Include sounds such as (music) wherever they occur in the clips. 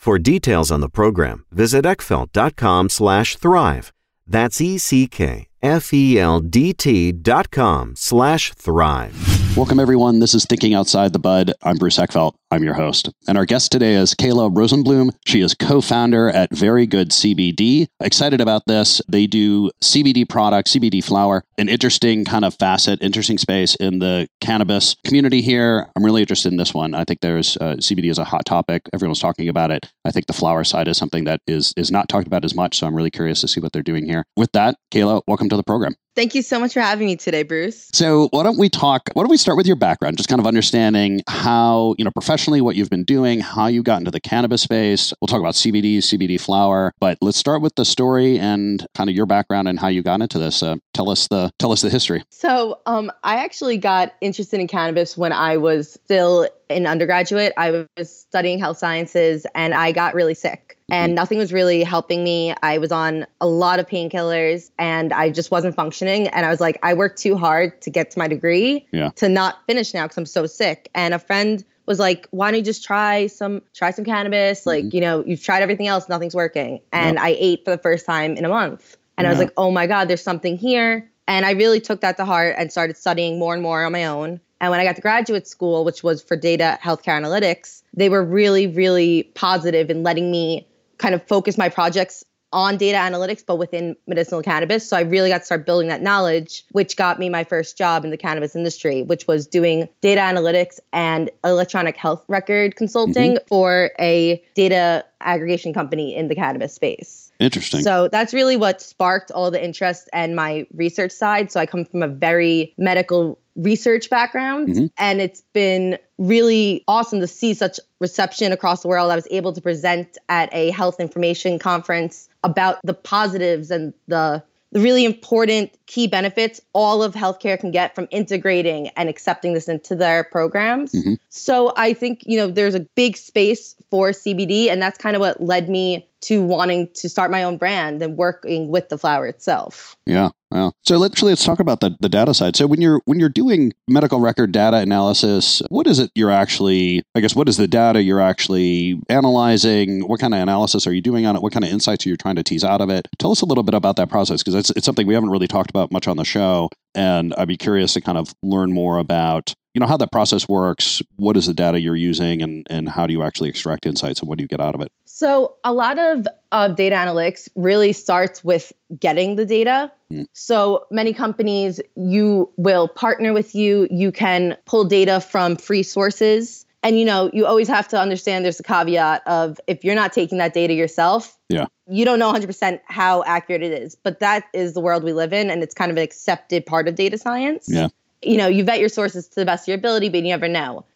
For details on the program, visit eckfeldt.com slash thrive. That's E-C-K-F-E-L-D-T dot com slash thrive. Welcome, everyone. This is Thinking Outside the Bud. I'm Bruce Eckfeldt. I'm your host. And our guest today is Kayla Rosenblum. She is co founder at Very Good CBD. Excited about this. They do CBD products, CBD flower, an interesting kind of facet, interesting space in the cannabis community here. I'm really interested in this one. I think there's uh, CBD is a hot topic. Everyone's talking about it. I think the flower side is something that is, is not talked about as much. So I'm really curious to see what they're doing here. With that, Kayla, welcome to the program. Thank you so much for having me today, Bruce. So, why don't we talk? Why don't we start with your background, just kind of understanding how, you know, professionally, what you've been doing, how you got into the cannabis space. We'll talk about CBD, CBD flower, but let's start with the story and kind of your background and how you got into this. Uh, tell us the tell us the history. So, um, I actually got interested in cannabis when I was still an undergraduate. I was studying health sciences, and I got really sick and nothing was really helping me. I was on a lot of painkillers and I just wasn't functioning. And I was like, I worked too hard to get to my degree Yeah. to not finish now because I'm so sick. And a friend was like, why don't you just try some try some cannabis? Mm-hmm. Like, you know, you've tried everything else, nothing's working. And I ate for the first time in a month. And I was like, oh my God, there's something here. And I really took that to heart and started studying more and more on my own. And when I got to graduate school, which was for data healthcare analytics, they were really, really positive in letting me kind of focus my projects on data analytics, but within medicinal cannabis. So I really got to start building that knowledge, which got me my first job in the cannabis industry, which was doing data analytics and electronic health record consulting for a data aggregation company in the cannabis space. Interesting. So that's really what sparked all the interest and my research side. So I come from a very medical research background Mhm. and it's been really awesome to see such reception across the world. I was able to present at a health information conference about the positives and the the really important key benefits all of healthcare can get from integrating and accepting this into their programs. Mhm. So I think, you know, there's a big space for CBD and that's kind of what led me to wanting to start my own brand and working with the flower itself. Yeah. Well, so let's let's talk about the, the data side. So when you're when you're doing medical record data analysis, what is it you're actually? I guess what is the data you're actually analyzing? What kind of analysis are you doing on it? What kind of insights are you trying to tease out of it? Tell us a little bit about that process because it's it's something we haven't really talked about much on the show, and I'd be curious to kind of learn more about you know how that process works. What is the data you're using, and and how do you actually extract insights, and what do you get out of it? So a lot of uh, data analytics really starts with getting the data. Mm. So many companies, you will partner with you. You can pull data from free sources. And you know, you always have to understand there's a caveat of if you're not taking that data yourself, yeah. you don't know 100% how accurate it is. But that is the world we live in, and it's kind of an accepted part of data science. Yeah. You know, you vet your sources to the best of your ability, but you never know.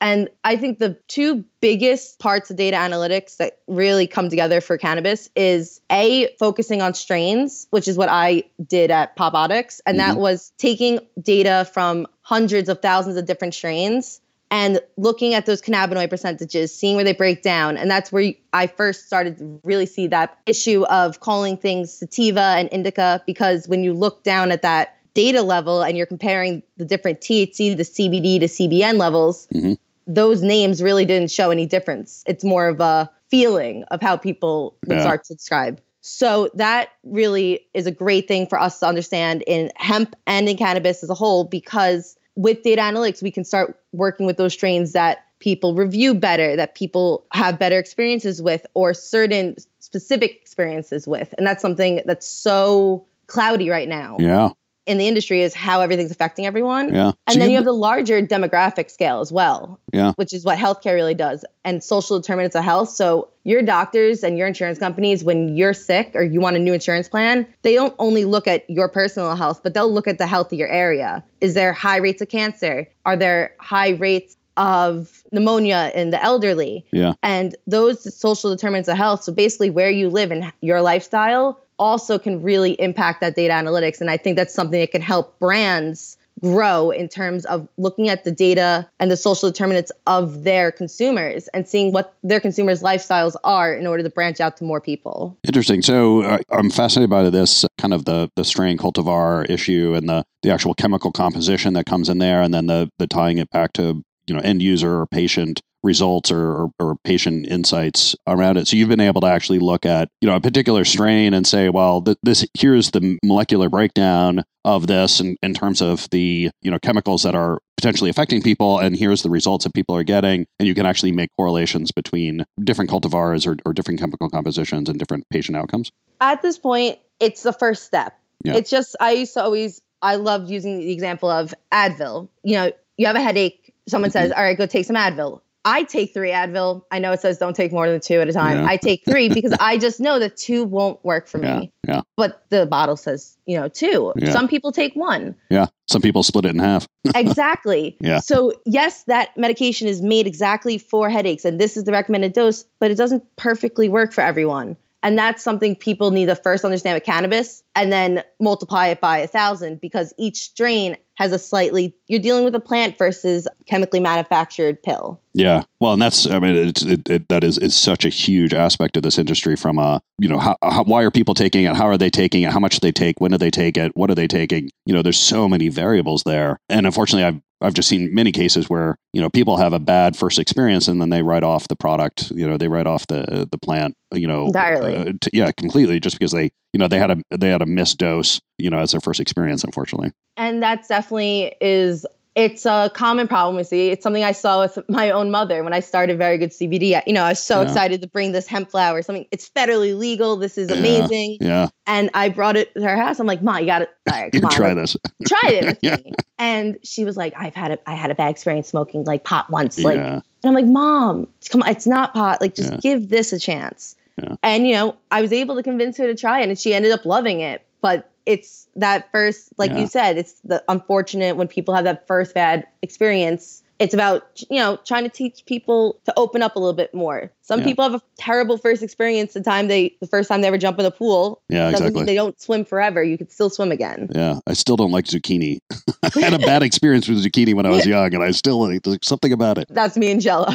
And I think the two biggest parts of data analytics that really come together for cannabis is A, focusing on strains, which is what I did at Potbotics. And mm-hmm. that was taking data from hundreds of thousands of different strains and looking at those cannabinoid percentages, seeing where they break down. And that's where I first started to really see that issue of calling things sativa and indica, because when you look down at that data level and you're comparing the different THC the CBD to CBN levels, mm-hmm. Those names really didn't show any difference. It's more of a feeling of how people would yeah. start to describe. So that really is a great thing for us to understand in hemp and in cannabis as a whole, because with data analytics, we can start working with those strains that people review better, that people have better experiences with, or certain specific experiences with. And that's something that's so cloudy right now. Yeah in the industry is how everything's affecting everyone. Yeah. And so then you, you have the larger demographic scale as well. Yeah. Which is what healthcare really does and social determinants of health. So your doctors and your insurance companies, when you're sick or you want a new insurance plan, they don't only look at your personal health, but they'll look at the health of your area. Is there high rates of cancer? Are there high rates of pneumonia in the elderly? Yeah. And those social determinants of health, so basically where you live and your lifestyle also can really impact that data analytics. And I think that's something that can help brands grow in terms of looking at the data and the social determinants of their consumers and seeing what their consumers' lifestyles are in order to branch out to more people. Interesting. So uh, I'm fascinated by this kind of the the strain cultivar issue and the the actual chemical composition that comes in there, and then the the tying it back to you know end user or patient results or, or, patient insights around it. So you've been able to actually look at you know a particular strain and say, well, th- this here's the molecular breakdown of this in, in terms of the you know chemicals that are potentially affecting people, and here's the results that people are getting, and you can actually make correlations between different cultivars or, or different chemical compositions and different patient outcomes. At this point, it's the first step. Yeah. It's just I used to always I loved using the example of Advil. You know, you have a headache. Someone mm-hmm. says, "All right, go take some Advil." I take three Advil. I know it says don't take more than two at a time. Yeah. I take three because I just know that two won't work for me. Yeah. But the bottle says, you know, two. Yeah. Some people take one. Yeah. Some people split it in half. (laughs) exactly. Yeah. So, yes, that medication is made exactly for headaches and this is the recommended dose, but it doesn't perfectly work for everyone. And that's something people need to first understand with cannabis and then multiply it by a thousand because each strain has a slightly, you're dealing with a plant versus chemically manufactured pill. Yeah. Well, and that's, I mean, it's, it, it, that is, is such a huge aspect of this industry from, uh, you know, how, how, why are people taking it? How are they taking it? How much do they take? When do they take it? What are they taking? You know, there's so many variables there. And unfortunately, I've, I've just seen many cases where you know people have a bad first experience and then they write off the product. You know, they write off the the plant. You know, entirely. Uh, t- yeah, completely. Just because they you know they had a they had a missed dose. You know, as their first experience, unfortunately. And that's definitely is it's a common problem we see. It's something I saw with my own mother when I started Very Good CBD. You know, I was so yeah. excited to bring this hemp flower. Something it's federally legal. This is amazing. Yeah. And I brought it to her house. I'm like, Ma, you got to right, (laughs) try this. try it with (laughs) yeah. me. And she was like, I've had a I had a bad experience smoking like pot once. Like, and I'm like, Mom, come on, it's not pot. Like, just give this a chance. And you know, I was able to convince her to try it, and she ended up loving it. But it's that first, like yeah. you said, it's the unfortunate when people have that first bad experience. It's about you know trying to teach people to open up a little bit more. Some yeah. people have a terrible first experience the time they the first time they ever jump in the pool. Yeah, Doesn't exactly. they don't swim forever. You could still swim again. Yeah, I still don't like zucchini. (laughs) I had a bad experience with zucchini when I was (laughs) young, and I still like there's something about it. That's me and Jello.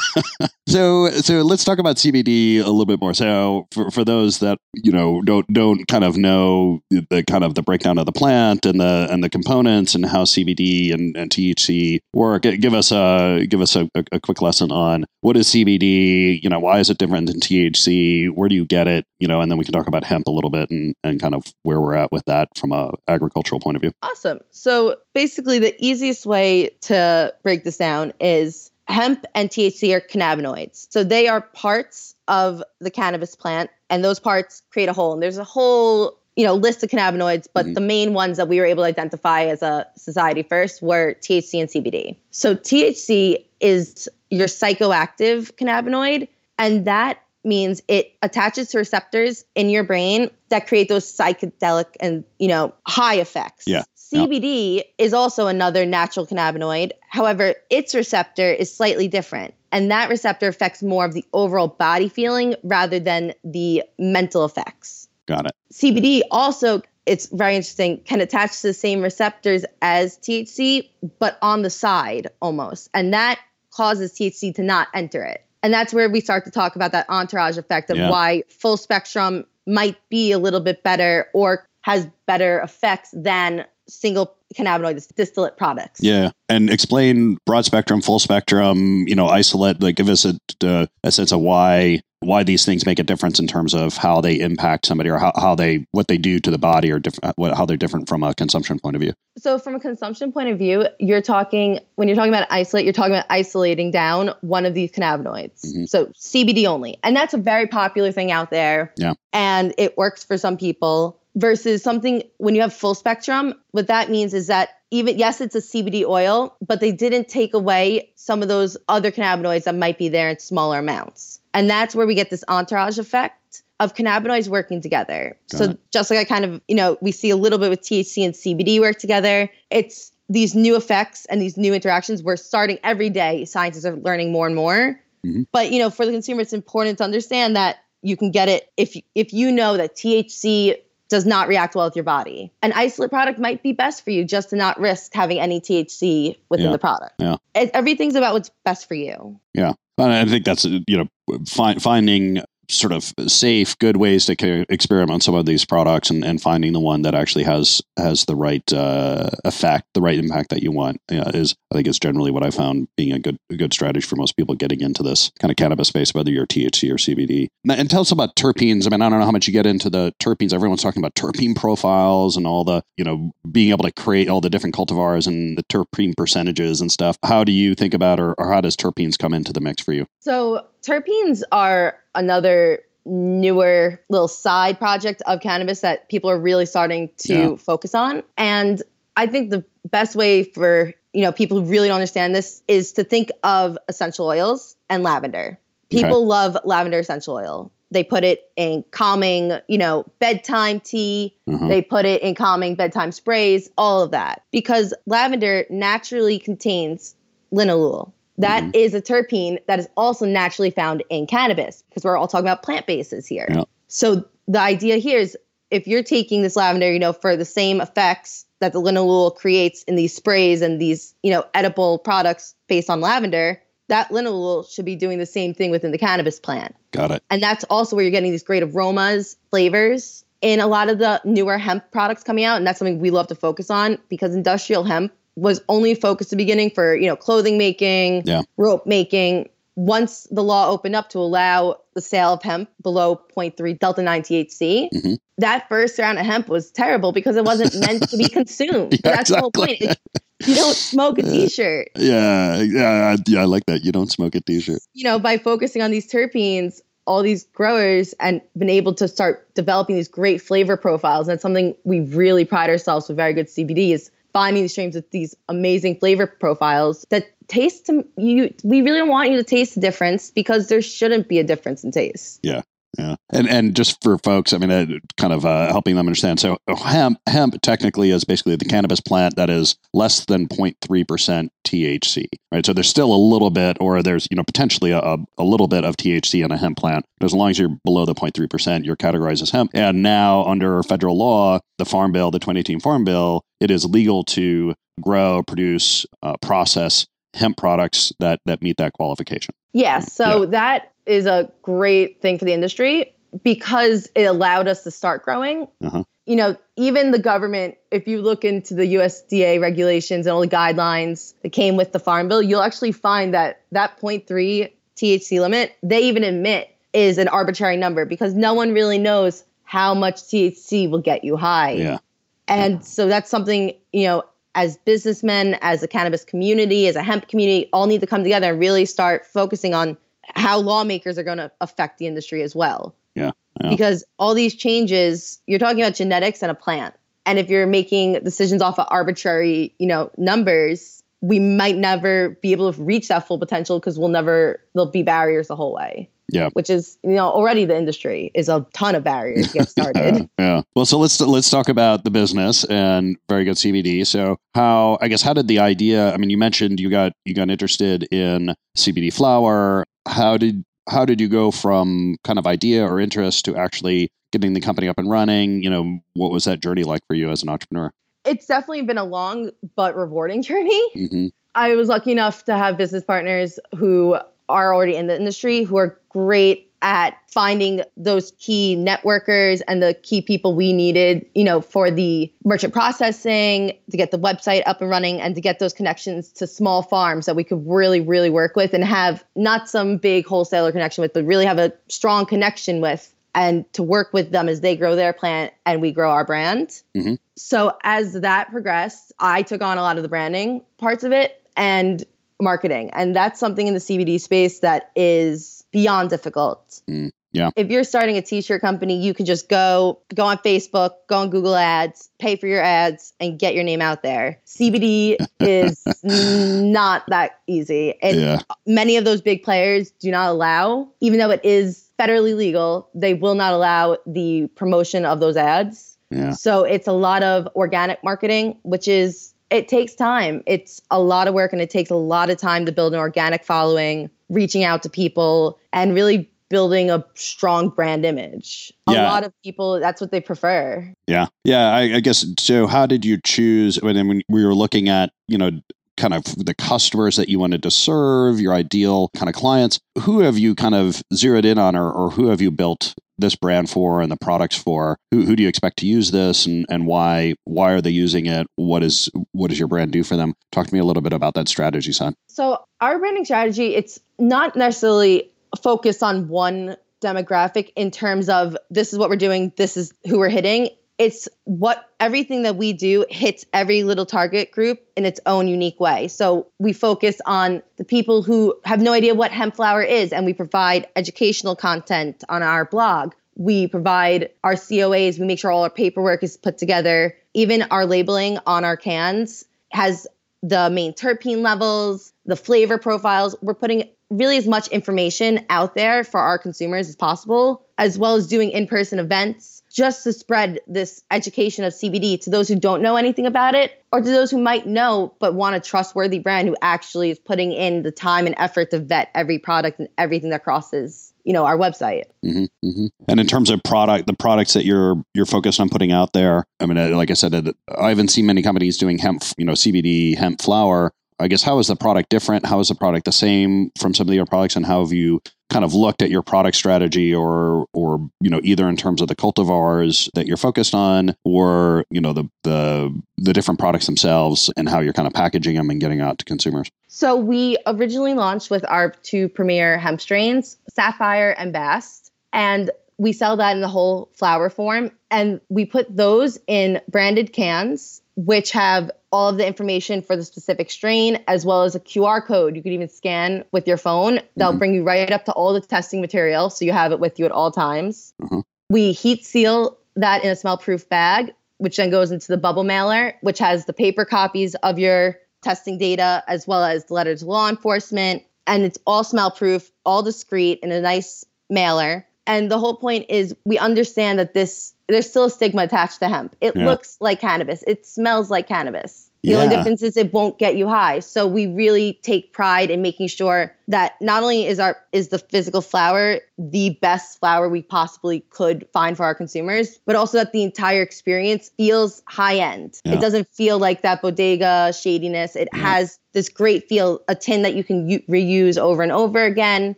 (laughs) So, so let's talk about CBD a little bit more. So, for, for those that you know don't don't kind of know the kind of the breakdown of the plant and the and the components and how CBD and, and THC work, eh, give us a give us a, a quick lesson on what is CBD. You know, why is it different than THC? Where do you get it? You know, and then we can talk about hemp a little bit and and kind of where we're at with that from a agricultural point of view. Awesome. So basically, the easiest way to break this down is hemp and THC are cannabinoids. So they are parts of the cannabis plant, and those parts create a whole. And there's a whole you know list of cannabinoids, but mm-hmm. the main ones that we were able to identify as a society first were THC and CBD. So THC is your psychoactive cannabinoid, and that means it attaches to receptors in your brain that create those psychedelic and you know high effects. Yeah. CBD yep. is also another natural cannabinoid. However, its receptor is slightly different. And that receptor affects more of the overall body feeling rather than the mental effects. Got it. CBD also, it's very interesting, can attach to the same receptors as THC, but on the side almost. And that causes THC to not enter it. And that's where we start to talk about that entourage effect of yeah. why full spectrum might be a little bit better or has better effects than single cannabinoid distillate products. Yeah, and explain broad spectrum, full spectrum. You know, isolate. Like, give us a, a, a sense of why why these things make a difference in terms of how they impact somebody or how, how they what they do to the body or diff- what, how they're different from a consumption point of view so from a consumption point of view you're talking when you're talking about isolate you're talking about isolating down one of these cannabinoids mm-hmm. so cbd only and that's a very popular thing out there yeah and it works for some people versus something when you have full spectrum what that means is that even yes it's a cbd oil but they didn't take away some of those other cannabinoids that might be there in smaller amounts and that's where we get this entourage effect of cannabinoids working together. Got so it. just like I kind of, you know, we see a little bit with THC and CBD work together. It's these new effects and these new interactions. We're starting every day. Scientists are learning more and more. Mm-hmm. But you know, for the consumer, it's important to understand that you can get it if if you know that THC does not react well with your body. An isolate product might be best for you just to not risk having any THC within yeah. the product. Yeah. It, everything's about what's best for you. Yeah. I think that's you know finding sort of safe, good ways to experiment some of these products and, and finding the one that actually has has the right uh, effect, the right impact that you want yeah, is I think is generally what I found being a good a good strategy for most people getting into this kind of cannabis space, whether you're THC or CBD. And tell us about terpenes. I mean, I don't know how much you get into the terpenes. Everyone's talking about terpene profiles and all the you know being able to create all the different cultivars and the terpene percentages and stuff. How do you think about or, or how does terpenes come into the mix for you? So terpenes are another newer little side project of cannabis that people are really starting to yeah. focus on. And I think the best way for you know people who really don't understand this is to think of essential oils and lavender. People okay. love lavender essential oil. They put it in calming, you know, bedtime tea. Mm-hmm. They put it in calming bedtime sprays, all of that. Because lavender naturally contains linalool. That mm-hmm. is a terpene that is also naturally found in cannabis because we're all talking about plant bases here. Yeah. So the idea here is if you're taking this lavender, you know, for the same effects that the linalool creates in these sprays and these, you know, edible products based on lavender, that linalool should be doing the same thing within the cannabis plant. Got it. And that's also where you're getting these great aromas, flavors in a lot of the newer hemp products coming out. And that's something we love to focus on because industrial hemp was only focused at the beginning for you know clothing making, yeah. rope making. Once the law opened up to allow the sale of hemp below 0.3 delta 9 THC, mm-hmm. that first round of hemp was terrible because it wasn't meant to be (laughs) consumed. yeah, That's exactly. the whole point. It, you don't smoke a t-shirt. Yeah, yeah, yeah. I like that. You don't smoke a t-shirt. You know, by focusing on these terpenes, all these growers and been able to start developing these great flavor profiles. And it's something we really pride ourselves with very good CBD is finding these streams with these amazing flavor profiles that taste to you we really want you to taste the difference because there shouldn't be a difference in taste. Yeah yeah, and and just for folks, I mean, uh, kind of uh, helping them understand. So hemp hemp technically is basically the cannabis plant that is less than 0.3 percent THC, right? So there's still a little bit, or there's you know potentially a, a little bit of THC in a hemp plant. But as long as you're below the 0.3 percent, you're categorized as hemp. And now under federal law, the Farm Bill, the 2018 Farm Bill, it is legal to grow, produce, uh, process hemp products that that meet that qualification. Yeah, so Yeah. that is a great thing for the industry because it allowed us to start growing. Uh-huh. You know, even the government, if you look into the USDA regulations and all the guidelines that came with the Farm Bill, you'll actually find that that 0.3 THC limit, they even admit is an arbitrary number because no one really knows how much THC will get you high. Yeah. And so that's something, you know, as businessmen, as a cannabis community, as a hemp community, all need to come together and really start focusing on how lawmakers are going to affect the industry as well. Yeah. Yeah. Because all these changes, you're talking about genetics and a plant. And if you're making decisions off of arbitrary, you know, numbers, we might never be able to reach that full potential because we'll never there'll be barriers the whole way. Yeah. Which is, you know, already the industry is a ton of barriers to get (laughs) started. yeah. Well, so let's let's talk about the business and very good CBD. So, how I guess how did the idea? I mean, you mentioned you got you got interested in CBD flower. How did how did you go from kind of idea or interest to actually getting the company up and running? You know, what was that journey like for you as an entrepreneur? It's definitely been a long but rewarding journey. hmm I was lucky enough to have business partners who are already in the industry who are great at finding those key networkers and the key people we needed, you know, for the merchant processing, to get the website up and running and to get those connections to small farms that we could really really work with and have not some big wholesaler connection with, but really have a strong connection with and to work with them as they grow their plant and we grow our brand. Mhm. So as that progressed, I took on a lot of the branding parts of it and marketing. And that's something in the CBD space that is beyond difficult. Mm, yeah. If you're starting a t-shirt company, you can just go go on Facebook, go on Google Ads, pay for your ads and get your name out there. CBD (laughs) is not that easy. And Yeah. many of those big players do not allow, even though it is federally legal, they will not allow the promotion of those ads. Yeah. So it's a lot of organic marketing, which is it takes time. It's a lot of work and it takes a lot of time to build an organic following, reaching out to people and really building a strong brand image. Yeah. A lot of people that's what they prefer. Yeah. Yeah. I, I guess so. How did you choose when, when we were looking at, you know, kind of the customers that you wanted to serve, your ideal kind of clients? Who have you kind of zeroed in on or, or who have you built this brand for and the products for? Who, who do you expect to use this and, and why why are they using it? What is what does your brand do for them? Talk to me a little bit about that strategy, son. So our branding strategy, it's not necessarily focused on one demographic in terms of this is what we're doing, this is who we're hitting. It's what everything that we do hits every little target group in its own unique way. So we focus on the people who have no idea what hemp flower is, and we provide educational content on our blog. We provide our COAs, we make sure all our paperwork is put together. Even our labeling on our cans has the main terpene levels, the flavor profiles. We're putting really as much information out there for our consumers as possible, as well as doing in person events just to spread this education of CBD to those who don't know anything about it or to those who might know but want a trustworthy brand who actually is putting in the time and effort to vet every product and everything that crosses you know our website hmm hmm And in terms of product, the products that you're you're focused on putting out there. I mean, uh, like I said, uh, I haven't seen many companies doing hemp, you know, CBD hemp flower. I guess how is the product different? How is the product the same from some of the other products, and how have you kind of looked at your product strategy, or or you know, either in terms of the cultivars that you're focused on, or you know, the the the different products themselves, and how you're kind of packaging them and getting out to consumers. So we originally launched with our two premier hemp strains, Sapphire and Bast, and we sell that in the whole flower form. And we put those in branded cans, which have all of the information for the specific strain, as well as a QR code you could even scan with your phone. They'll Mhm. bring you right up to all the testing material, so you have it with you at all times. Mhm. We heat seal that in a smell proof bag, which then goes into the bubble mailer, which has the paper copies of your testing data as well as the letter to law enforcement. And it's all smell proof, all discreet in a nice mailer. And the whole point is we understand that this there's still a stigma attached to hemp. It Yeah. looks like cannabis. It smells like cannabis. The only difference is it won't get you high. So we really take pride in making sure that not only is our is the physical flower the best flower we possibly could find for our consumers, but also that the entire experience feels high end. Yeah. It doesn't feel like that bodega shadiness. It has this great feel, a tin that you can u- reuse over and over again,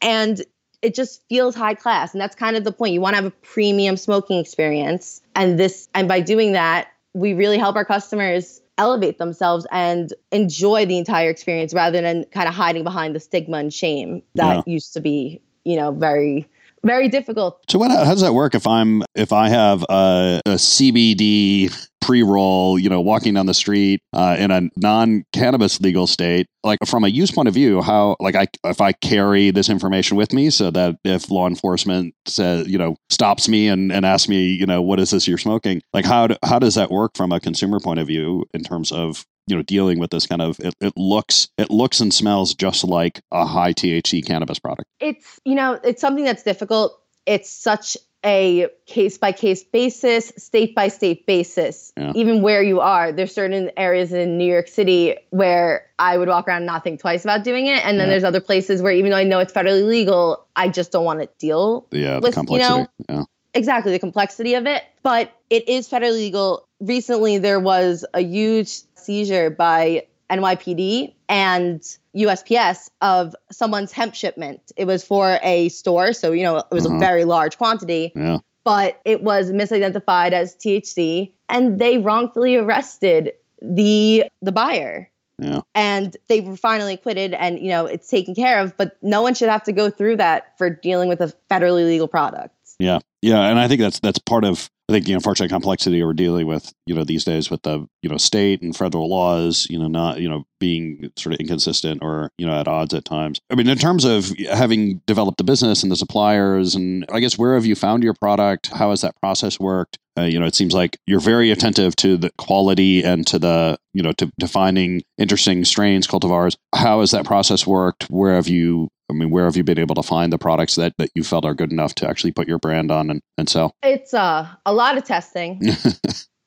and it just feels high class. And that's kind of the point. You want to have a premium smoking experience, and this and by doing that, we really help our customers elevate themselves and enjoy the entire experience rather than kind of hiding behind the stigma and shame that used to be, you know, very, very difficult. So what? How does that work? If I'm if I have a, a CBD pre roll, you know, walking down the street uh, in a non cannabis legal state, like from a use point of view, how like I if I carry this information with me, so that if law enforcement says you know stops me and and asks me you know what is this you're smoking, like how do, how does that work from a consumer point of view in terms of you know dealing with this kind of it, it looks it looks and smells just like a high THC cannabis product. It's, you know, it's something that's difficult. It's such a case by case basis, state by state basis. Yeah. Even where you are, there's certain areas in New York City where I would walk around and not think twice about doing it. And then Yeah. there's other places where even though I know it's federally legal, I just don't want to deal Yeah, the with, you complexity. know, yeah. exactly the complexity of it. But it is federally legal. Recently, there was a huge seizure by NYPD and USPS of someone's hemp shipment. It was for a store, so you know it was Uh-huh. a very large quantity, Yeah. but it was misidentified as THC, and they wrongfully arrested the the buyer Yeah. and they were finally acquitted and you know it's taken care of but no one should have to go through that for dealing with a federally legal product Yeah, yeah, and I think that's that's part of I think you know unfortunate complexity we're dealing with you know these days with the you know state and federal laws you know not you know being sort of inconsistent or you know at odds at times. I mean, in terms of having developed the business and the suppliers, and I guess where have you found your product? How has that process worked? Uh, you know, it seems like you're very attentive to the quality and to the you know to, to finding interesting strains, cultivars. How has that process worked? Where have you I mean, where have you been able to find the products that, that you felt are good enough to actually put your brand on and, and sell? it's uh, a lot of testing. (laughs)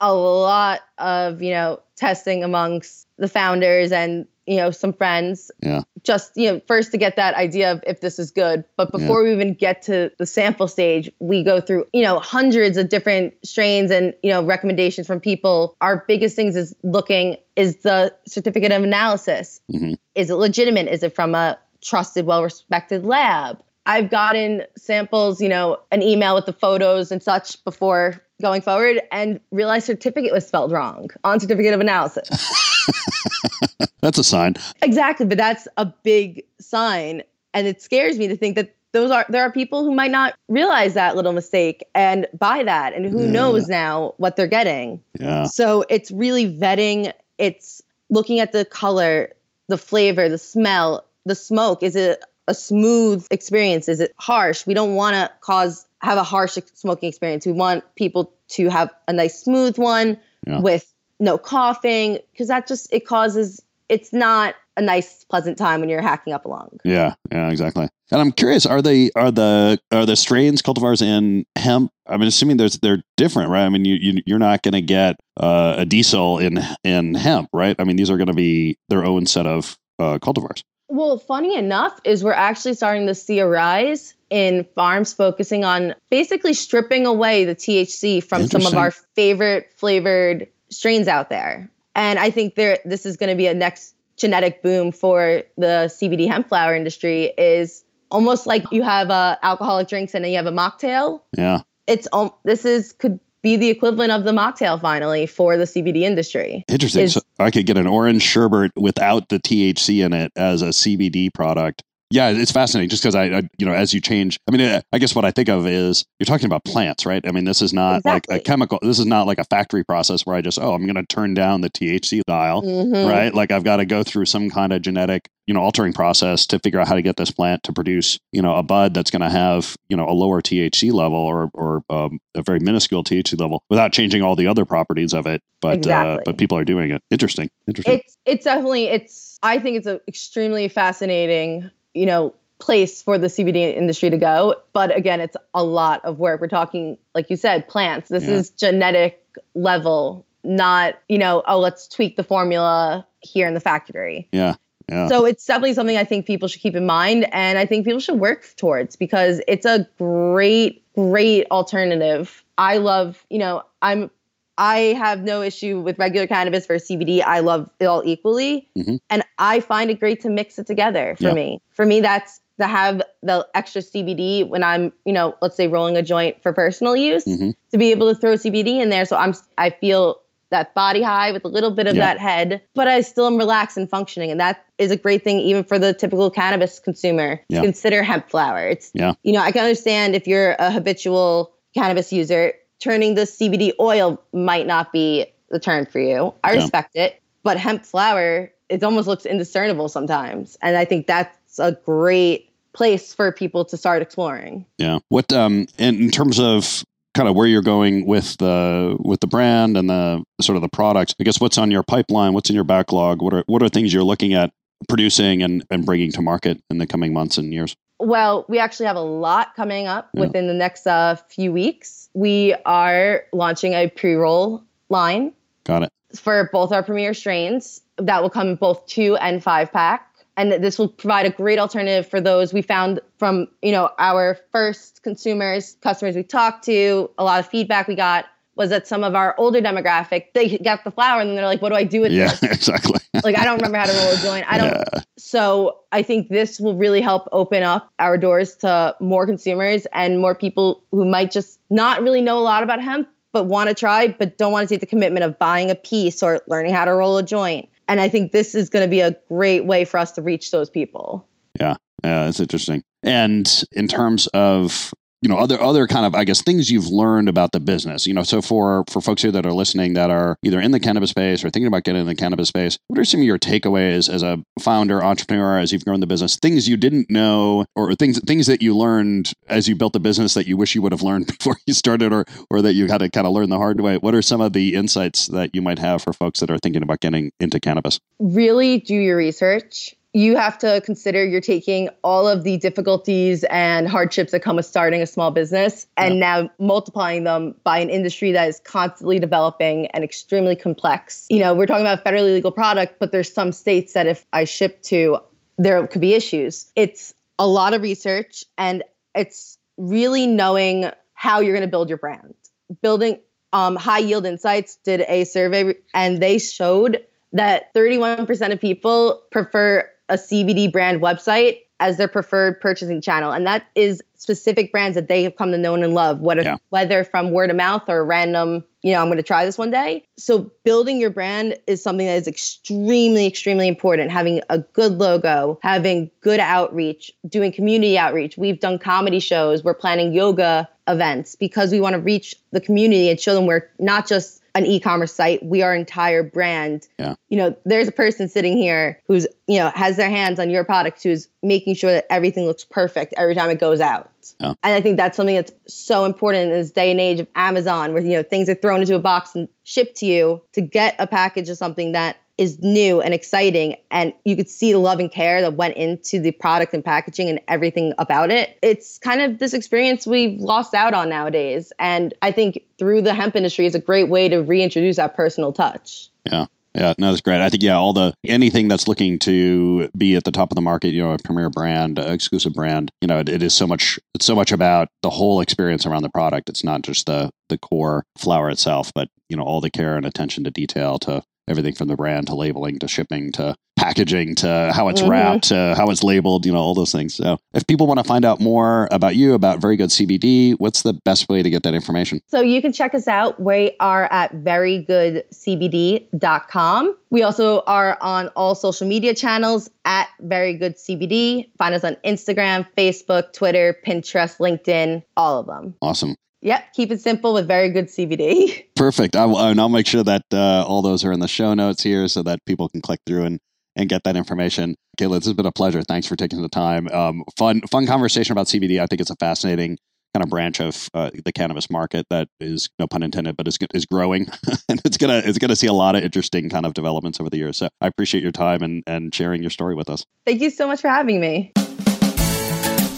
A lot of you know testing amongst the founders and you know some friends. Yeah. just you know first to get that idea of if this is good. But before we even get to the sample stage we go through you know hundreds of different strains and you know recommendations from people. Our biggest things is looking is the certificate of analysis. Mhm. is it legitimate? Is it from a trusted well respected lab I've gotten samples, you know, an email with the photos and such before going forward and realized certificate was spelled wrong on certificate of analysis. (laughs) That's a sign. exactly, but that's a big sign and it scares me to think that those are there are people who might not realize that little mistake and buy that and who Yeah. knows now what they're getting. Yeah. So it's really vetting, it's looking at the color, the flavor, the smell, the smoke. Is it a smooth experience? Is it harsh? We don't want to cause have a harsh smoking experience. We want people to have a nice smooth one Yeah. with no coughing because that just it causes it's not a nice pleasant time when you're hacking up along. Yeah. Yeah. Exactly. And I'm curious: are they are the are the strains cultivars in hemp? I mean, assuming there's they're different, right? I mean, you, you you're not going to get uh, a diesel in in hemp, right? I mean, these are going to be their own set of uh, cultivars. Well, funny enough, is we're actually starting to see a rise in farms focusing on basically stripping away the THC from some of our favorite flavored strains out there. And I think there this is going to be a next genetic boom for the CBD hemp flower industry is almost like you have uh, alcoholic drinks and then you have a mocktail. Yeah. It's um, this is could be the equivalent of the mocktail finally for the CBD industry. Interesting. Is- so I could get an orange sherbet without the THC in it as a CBD product. Yeah, it's fascinating just because I, I, you know, as you change, I mean, I guess what I think of is you're talking about plants, right? I mean, this is not like a chemical, this is not like a factory process where I just, oh, I'm going to turn down the THC dial, Mhm. right? Like I've got to go through some kind of genetic, you know, altering process to figure out how to get this plant to produce, you know, a bud that's going to have, you know, a lower THC level or, or um, a very minuscule THC level without changing all the other properties of it. But, uh, but people are doing it. Interesting. Interesting. it's it's definitely it's i think it's an extremely fascinating you know place for the cbd industry to go but again it's a lot of work we're talking like you said plants this Yeah. is genetic level not, you know, oh, let's tweak the formula here in the factory. Yeah. Yeah. So it's definitely something I think people should keep in mind and I think people should work towards because it's a great, great alternative. I love, you know, I'm I have no issue with regular cannabis versus CBD. I love it all equally. Mhm. And I find it great to mix it together for Yeah. me. For me, that's to have the extra CBD when I'm, you know, let's say rolling a joint for personal use, Mhm. to be able to throw CBD in there. So I'm, I feel that body high with a little bit of Yeah. that head, but I still am relaxed and functioning. And that is a great thing, even for the typical cannabis consumer. to Yeah. Consider hemp flower. It's, Yeah. you know, I can understand if you're a habitual cannabis user, turning the CBD oil might not be the turn for you. I Yeah. respect it, but hemp flower, it almost looks indiscernible sometimes. And I think that's a great place for people to start exploring. Yeah. What um in, in terms of kind of where you're going with the with the brand and the sort of the product, I guess what's on your pipeline, what's in your backlog, what are what are things you're looking at producing and, and bringing to market in the coming months and years? Well, we actually have a lot coming up Yeah. within the next uh, few weeks. We are launching a pre roll line Got it. for both our premier strains that will come in both two and five pack. And this will provide a great alternative for those we found from, you know, our first consumers, customers we talked to, a lot of feedback we got was that some of our older demographic, they got the flower and then they're like, what do I do with Yeah, this? (laughs) exactly. Like, I don't remember how to roll a joint. I don't. Yeah. So I think this will really help open up our doors to more consumers and more people who might just not really know a lot about hemp, but want to try, but don't want to take the commitment of buying a piece or learning how to roll a joint. And I think this is going to be a great way for us to reach those people. Yeah, yeah, it's interesting. And in terms of you know other other kind of I guess things you've learned about the business, you know, so for for folks here that are listening that are either in the cannabis space or thinking about getting in the cannabis space, what are some of your takeaways as a founder, entrepreneur, as you've grown the business? Things you didn't know, or things things that you learned as you built the business that you wish you would have learned (laughs) before you started, or or that you had to kind of learn the hard way. What are some of the insights that you might have for folks that are thinking about getting into cannabis? Really do your research. You have to consider you're taking all of the difficulties and hardships that come with starting a small business and now multiplying them by an industry that is constantly developing and extremely complex. You know, we're talking about federally legal product, but there's some states that if I ship to, there could be issues. It's a lot of research and it's really knowing how you're going to build your brand. Building um, High Yield Insights did a survey and they showed that 31% of people prefer a CBD brand website as their preferred purchasing channel. And that is specific brands that they have come to know and love, whether, Yeah. whether from word of mouth or random, you know, I'm going to try this one day. So building your brand is something that is extremely, extremely important. Having a good logo, having good outreach, doing community outreach. We've done comedy shows. We're planning yoga events because we want to reach the community and show them we're not just an e-commerce site we are entire brand Yeah. you know there's a person sitting here who's you know has their hands on your product who's making sure that everything looks perfect every time it goes out Yeah. and i think that's something that's so important in this day and age of amazon where you know things are thrown into a box and shipped to you to get a package of something that is new and exciting and you could see the love and care that went into the product and packaging and everything about it it's kind of this experience we've lost out on nowadays and i think through the hemp industry is a great way to reintroduce that personal touch Yeah. Yeah, no, that's great. I think yeah, all the anything that's looking to be at the top of the market, you know, a premier brand, a exclusive brand, you know, it, it is so much. It's so much about the whole experience around the product. It's not just the the core flower itself, but you know, all the care and attention to detail to everything from the brand to labeling to shipping to packaging to how it's Mhm. wrapped to how it's labeled. You know, all those things. So, if people want to find out more about you, about Very Good CBD, what's the best way to get that information? So you can check us out. We are at verygoodcbd.com. We also are on all social media channels at verygoodcbd. Find us on Instagram, Facebook, Twitter, Pinterest, LinkedIn, all of them. Awesome. Yep, keep it simple with very good CBD. (laughs) Perfect. I will, and I'll make sure that uh, all those are in the show notes here so that people can click through and, and get that information. Kayla, this has been a pleasure. Thanks for taking the time. Um, fun, fun conversation about CBD. I think it's a fascinating kind of branch of uh, the cannabis market that is, no pun intended, but is, is growing, (laughs) and it's gonna it's gonna see a lot of interesting kind of developments over the years. So I appreciate your time and and sharing your story with us. Thank you so much for having me.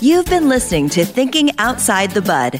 You've been listening to Thinking Outside the Bud